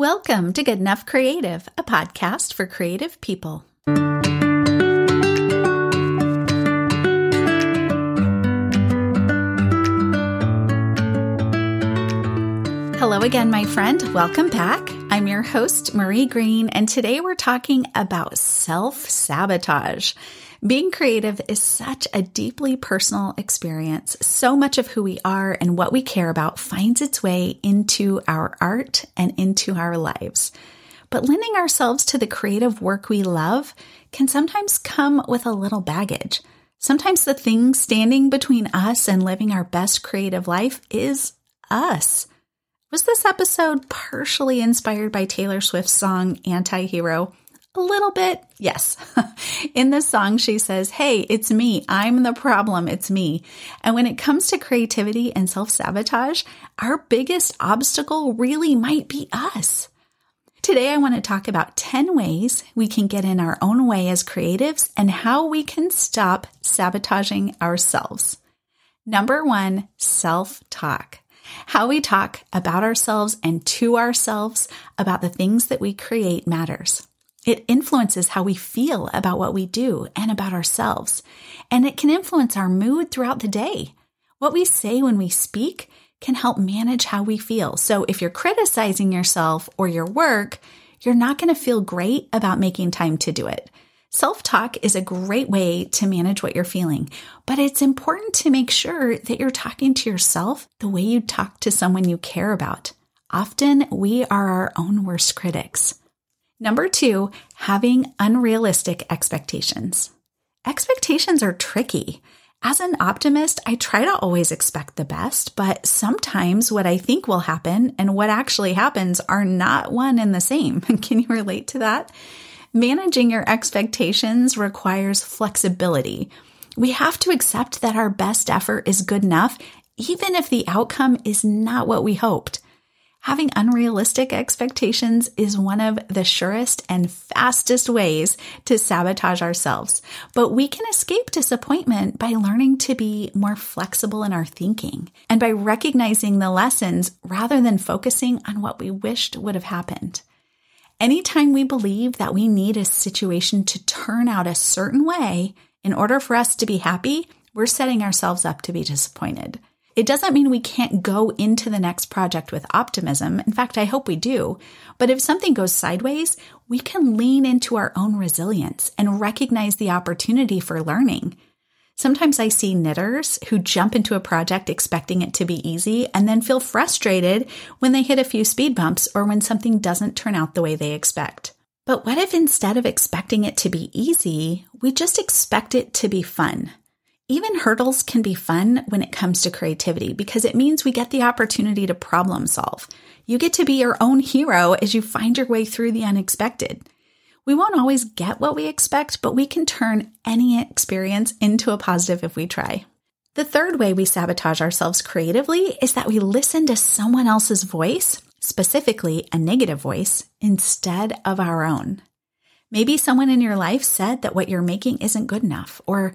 Welcome to Good Enough Creative, a podcast for creative people. Hello again, my friend. Welcome back. I'm your host, Marie Green, and today we're talking about self sabotage. Being creative is such a deeply personal experience. So much of who we are and what we care about finds its way into our art and into our lives. But lending ourselves to the creative work we love can sometimes come with a little baggage. Sometimes the thing standing between us and living our best creative life is us. Was this episode partially inspired by Taylor Swift's song Anti Hero? A little bit, yes. In this song, she says, Hey, it's me. I'm the problem. It's me. And when it comes to creativity and self sabotage, our biggest obstacle really might be us. Today, I want to talk about 10 ways we can get in our own way as creatives and how we can stop sabotaging ourselves. Number one, self talk. How we talk about ourselves and to ourselves about the things that we create matters. It influences how we feel about what we do and about ourselves. And it can influence our mood throughout the day. What we say when we speak can help manage how we feel. So if you're criticizing yourself or your work, you're not going to feel great about making time to do it. Self talk is a great way to manage what you're feeling, but it's important to make sure that you're talking to yourself the way you talk to someone you care about. Often we are our own worst critics. Number two, having unrealistic expectations. Expectations are tricky. As an optimist, I try to always expect the best, but sometimes what I think will happen and what actually happens are not one and the same. Can you relate to that? Managing your expectations requires flexibility. We have to accept that our best effort is good enough, even if the outcome is not what we hoped. Having unrealistic expectations is one of the surest and fastest ways to sabotage ourselves. But we can escape disappointment by learning to be more flexible in our thinking and by recognizing the lessons rather than focusing on what we wished would have happened. Anytime we believe that we need a situation to turn out a certain way in order for us to be happy, we're setting ourselves up to be disappointed. It doesn't mean we can't go into the next project with optimism. In fact, I hope we do. But if something goes sideways, we can lean into our own resilience and recognize the opportunity for learning. Sometimes I see knitters who jump into a project expecting it to be easy and then feel frustrated when they hit a few speed bumps or when something doesn't turn out the way they expect. But what if instead of expecting it to be easy, we just expect it to be fun? Even hurdles can be fun when it comes to creativity because it means we get the opportunity to problem solve. You get to be your own hero as you find your way through the unexpected. We won't always get what we expect, but we can turn any experience into a positive if we try. The third way we sabotage ourselves creatively is that we listen to someone else's voice, specifically a negative voice, instead of our own. Maybe someone in your life said that what you're making isn't good enough, or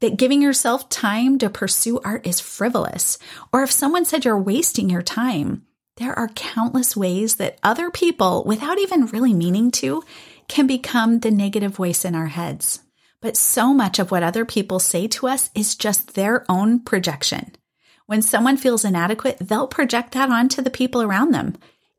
that giving yourself time to pursue art is frivolous, or if someone said you're wasting your time, there are countless ways that other people, without even really meaning to, can become the negative voice in our heads. But so much of what other people say to us is just their own projection. When someone feels inadequate, they'll project that onto the people around them.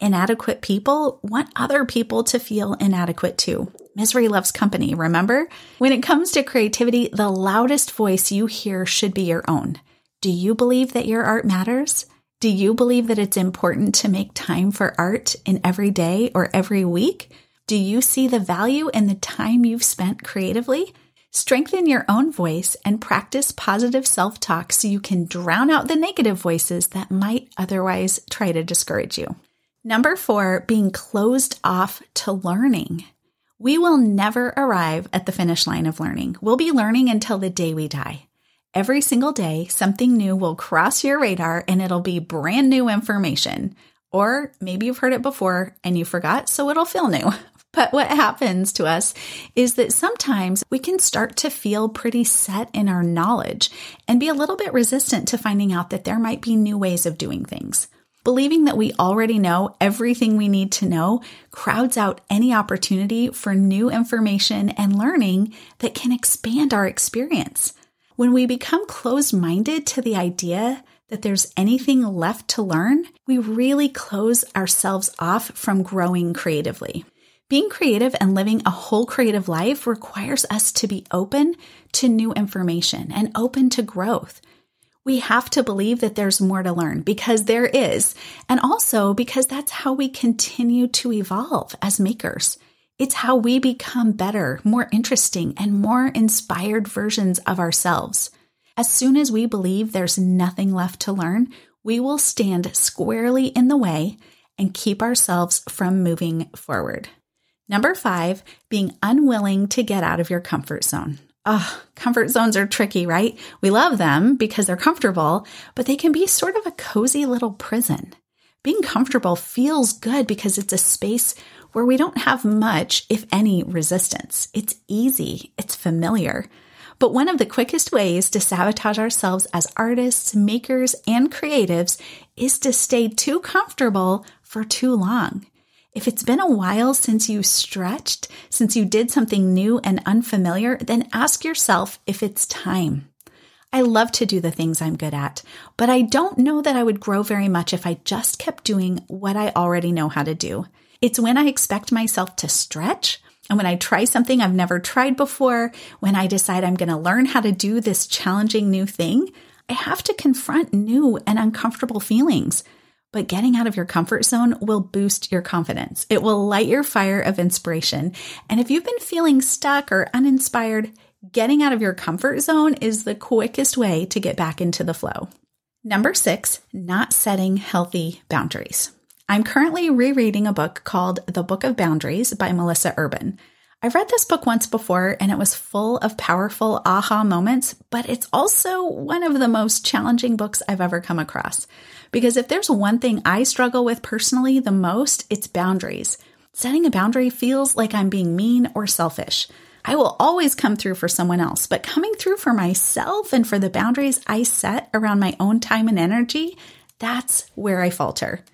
Inadequate people want other people to feel inadequate too. Misery loves company, remember? When it comes to creativity, the loudest voice you hear should be your own. Do you believe that your art matters? Do you believe that it's important to make time for art in every day or every week? Do you see the value in the time you've spent creatively? Strengthen your own voice and practice positive self talk so you can drown out the negative voices that might otherwise try to discourage you. Number four, being closed off to learning. We will never arrive at the finish line of learning. We'll be learning until the day we die. Every single day, something new will cross your radar and it'll be brand new information. Or maybe you've heard it before and you forgot, so it'll feel new. But what happens to us is that sometimes we can start to feel pretty set in our knowledge and be a little bit resistant to finding out that there might be new ways of doing things. Believing that we already know everything we need to know crowds out any opportunity for new information and learning that can expand our experience. When we become closed minded to the idea that there's anything left to learn, we really close ourselves off from growing creatively. Being creative and living a whole creative life requires us to be open to new information and open to growth we have to believe that there's more to learn because there is, and also because that's how we continue to evolve as makers. It's how we become better, more interesting, and more inspired versions of ourselves. As soon as we believe there's nothing left to learn, we will stand squarely in the way and keep ourselves from moving forward. Number five, being unwilling to get out of your comfort zone. Oh, comfort zones are tricky, right? We love them because they're comfortable, but they can be sort of a cozy little prison. Being comfortable feels good because it's a space where we don't have much, if any, resistance. It's easy, it's familiar. But one of the quickest ways to sabotage ourselves as artists, makers, and creatives is to stay too comfortable for too long. If it's been a while since you stretched, since you did something new and unfamiliar, then ask yourself if it's time. I love to do the things I'm good at, but I don't know that I would grow very much if I just kept doing what I already know how to do. It's when I expect myself to stretch and when I try something I've never tried before, when I decide I'm going to learn how to do this challenging new thing, I have to confront new and uncomfortable feelings. But getting out of your comfort zone will boost your confidence. It will light your fire of inspiration. And if you've been feeling stuck or uninspired, getting out of your comfort zone is the quickest way to get back into the flow. Number six, not setting healthy boundaries. I'm currently rereading a book called The Book of Boundaries by Melissa Urban. I've read this book once before and it was full of powerful aha moments, but it's also one of the most challenging books I've ever come across. Because if there's one thing I struggle with personally the most, it's boundaries. Setting a boundary feels like I'm being mean or selfish. I will always come through for someone else, but coming through for myself and for the boundaries I set around my own time and energy, that's where I falter.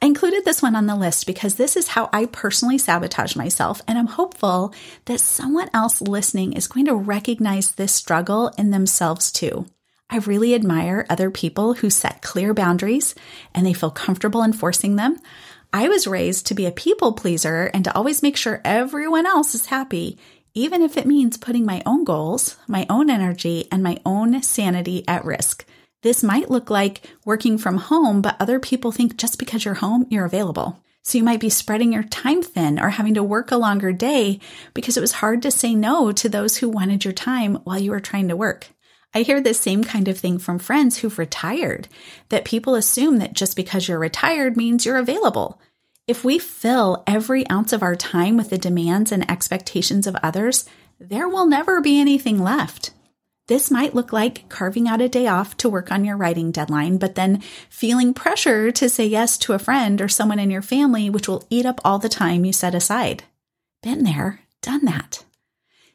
I included this one on the list because this is how I personally sabotage myself, and I'm hopeful that someone else listening is going to recognize this struggle in themselves too. I really admire other people who set clear boundaries and they feel comfortable enforcing them. I was raised to be a people pleaser and to always make sure everyone else is happy, even if it means putting my own goals, my own energy, and my own sanity at risk. This might look like working from home, but other people think just because you're home, you're available. So you might be spreading your time thin or having to work a longer day because it was hard to say no to those who wanted your time while you were trying to work. I hear the same kind of thing from friends who've retired that people assume that just because you're retired means you're available. If we fill every ounce of our time with the demands and expectations of others, there will never be anything left. This might look like carving out a day off to work on your writing deadline, but then feeling pressure to say yes to a friend or someone in your family, which will eat up all the time you set aside. Been there, done that.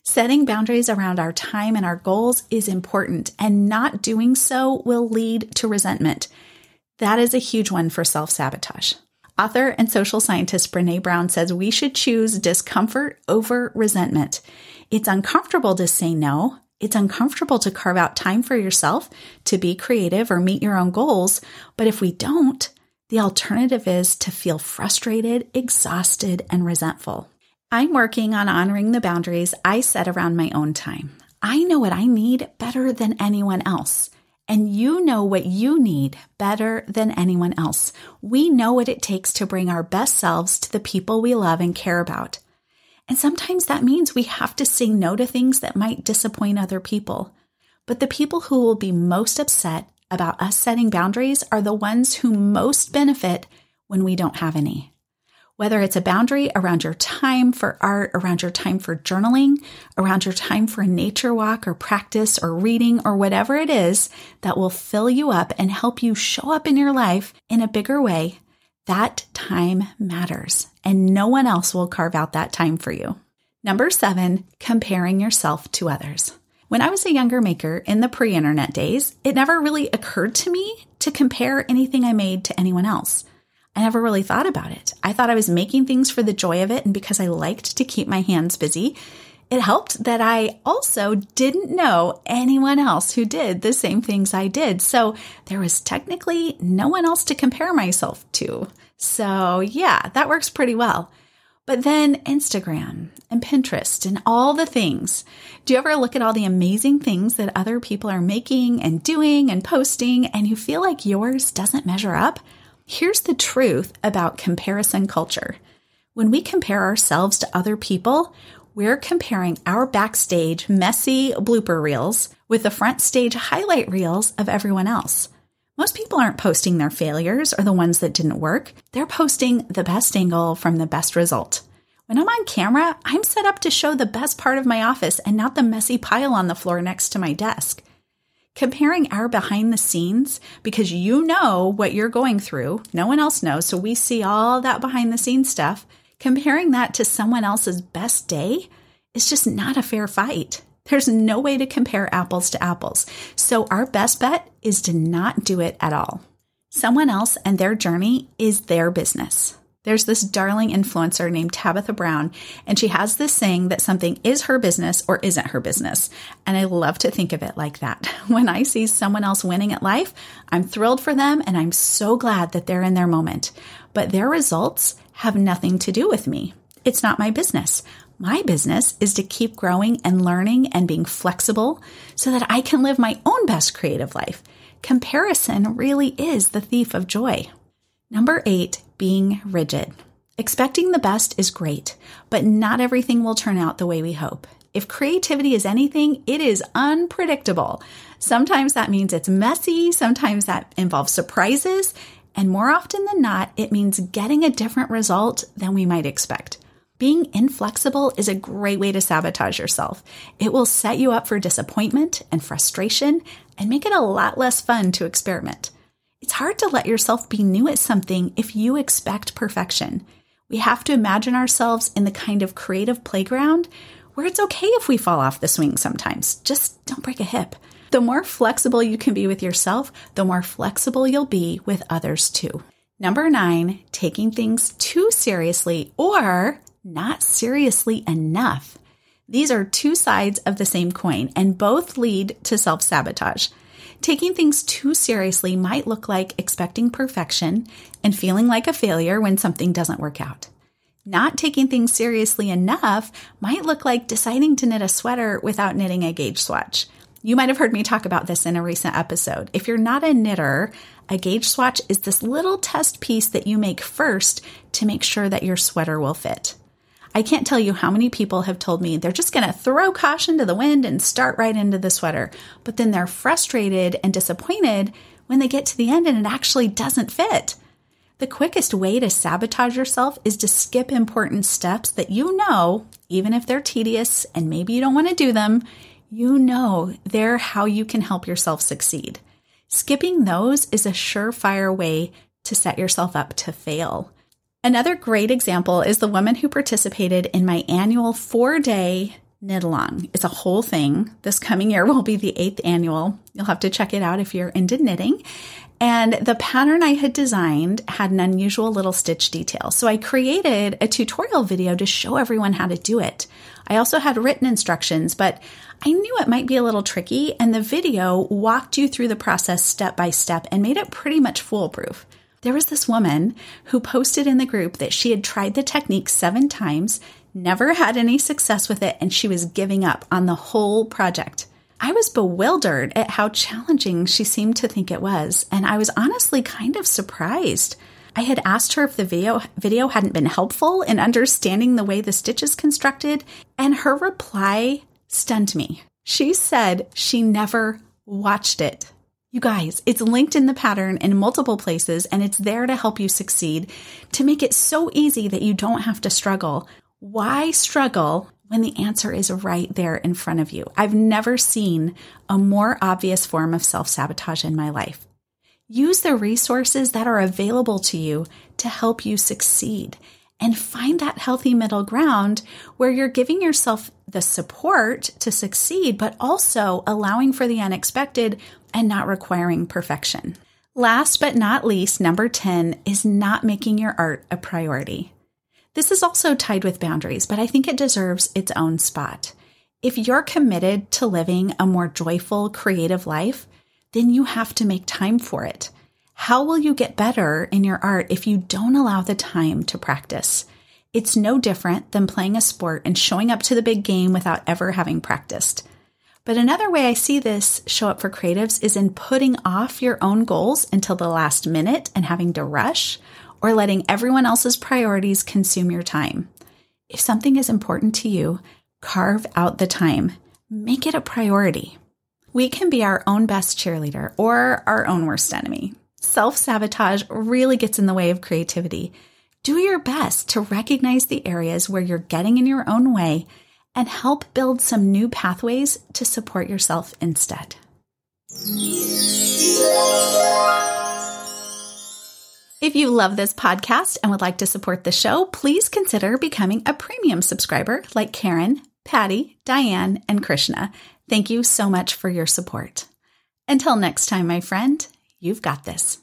Setting boundaries around our time and our goals is important, and not doing so will lead to resentment. That is a huge one for self sabotage. Author and social scientist Brene Brown says we should choose discomfort over resentment. It's uncomfortable to say no. It's uncomfortable to carve out time for yourself to be creative or meet your own goals. But if we don't, the alternative is to feel frustrated, exhausted, and resentful. I'm working on honoring the boundaries I set around my own time. I know what I need better than anyone else. And you know what you need better than anyone else. We know what it takes to bring our best selves to the people we love and care about. And sometimes that means we have to say no to things that might disappoint other people. But the people who will be most upset about us setting boundaries are the ones who most benefit when we don't have any whether it's a boundary around your time for art, around your time for journaling, around your time for a nature walk or practice or reading or whatever it is that will fill you up and help you show up in your life in a bigger way, that time matters and no one else will carve out that time for you. Number seven, comparing yourself to others. When I was a younger maker in the pre internet days, it never really occurred to me to compare anything I made to anyone else. I never really thought about it. I thought I was making things for the joy of it and because I liked to keep my hands busy. It helped that I also didn't know anyone else who did the same things I did. So there was technically no one else to compare myself to. So yeah, that works pretty well. But then Instagram and Pinterest and all the things. Do you ever look at all the amazing things that other people are making and doing and posting and you feel like yours doesn't measure up? Here's the truth about comparison culture. When we compare ourselves to other people, we're comparing our backstage messy blooper reels with the front stage highlight reels of everyone else. Most people aren't posting their failures or the ones that didn't work. They're posting the best angle from the best result. When I'm on camera, I'm set up to show the best part of my office and not the messy pile on the floor next to my desk. Comparing our behind the scenes because you know what you're going through, no one else knows, so we see all that behind the scenes stuff. Comparing that to someone else's best day is just not a fair fight. There's no way to compare apples to apples. So our best bet is to not do it at all. Someone else and their journey is their business. There's this darling influencer named Tabitha Brown, and she has this saying that something is her business or isn't her business. And I love to think of it like that. When I see someone else winning at life, I'm thrilled for them and I'm so glad that they're in their moment. But their results have nothing to do with me. It's not my business. My business is to keep growing and learning and being flexible so that I can live my own best creative life. Comparison really is the thief of joy. Number eight, being rigid. Expecting the best is great, but not everything will turn out the way we hope. If creativity is anything, it is unpredictable. Sometimes that means it's messy, sometimes that involves surprises, and more often than not, it means getting a different result than we might expect. Being inflexible is a great way to sabotage yourself. It will set you up for disappointment and frustration and make it a lot less fun to experiment. It's hard to let yourself be new at something if you expect perfection. We have to imagine ourselves in the kind of creative playground where it's okay if we fall off the swing sometimes. Just don't break a hip. The more flexible you can be with yourself, the more flexible you'll be with others too. Number nine, taking things too seriously or not seriously enough. These are two sides of the same coin and both lead to self sabotage. Taking things too seriously might look like expecting perfection and feeling like a failure when something doesn't work out. Not taking things seriously enough might look like deciding to knit a sweater without knitting a gauge swatch. You might have heard me talk about this in a recent episode. If you're not a knitter, a gauge swatch is this little test piece that you make first to make sure that your sweater will fit. I can't tell you how many people have told me they're just going to throw caution to the wind and start right into the sweater, but then they're frustrated and disappointed when they get to the end and it actually doesn't fit. The quickest way to sabotage yourself is to skip important steps that you know, even if they're tedious and maybe you don't want to do them, you know they're how you can help yourself succeed. Skipping those is a surefire way to set yourself up to fail. Another great example is the woman who participated in my annual four day knit along. It's a whole thing. This coming year will be the eighth annual. You'll have to check it out if you're into knitting. And the pattern I had designed had an unusual little stitch detail. So I created a tutorial video to show everyone how to do it. I also had written instructions, but I knew it might be a little tricky, and the video walked you through the process step by step and made it pretty much foolproof. There was this woman who posted in the group that she had tried the technique seven times, never had any success with it, and she was giving up on the whole project. I was bewildered at how challenging she seemed to think it was, and I was honestly kind of surprised. I had asked her if the video, video hadn't been helpful in understanding the way the stitch is constructed, and her reply stunned me. She said she never watched it. You guys, it's linked in the pattern in multiple places and it's there to help you succeed, to make it so easy that you don't have to struggle. Why struggle when the answer is right there in front of you? I've never seen a more obvious form of self sabotage in my life. Use the resources that are available to you to help you succeed and find that healthy middle ground where you're giving yourself the support to succeed, but also allowing for the unexpected and not requiring perfection. Last but not least, number 10 is not making your art a priority. This is also tied with boundaries, but I think it deserves its own spot. If you're committed to living a more joyful, creative life, then you have to make time for it. How will you get better in your art if you don't allow the time to practice? It's no different than playing a sport and showing up to the big game without ever having practiced. But another way I see this show up for creatives is in putting off your own goals until the last minute and having to rush, or letting everyone else's priorities consume your time. If something is important to you, carve out the time. Make it a priority. We can be our own best cheerleader or our own worst enemy. Self sabotage really gets in the way of creativity. Do your best to recognize the areas where you're getting in your own way and help build some new pathways to support yourself instead. If you love this podcast and would like to support the show, please consider becoming a premium subscriber like Karen, Patty, Diane, and Krishna. Thank you so much for your support. Until next time, my friend, you've got this.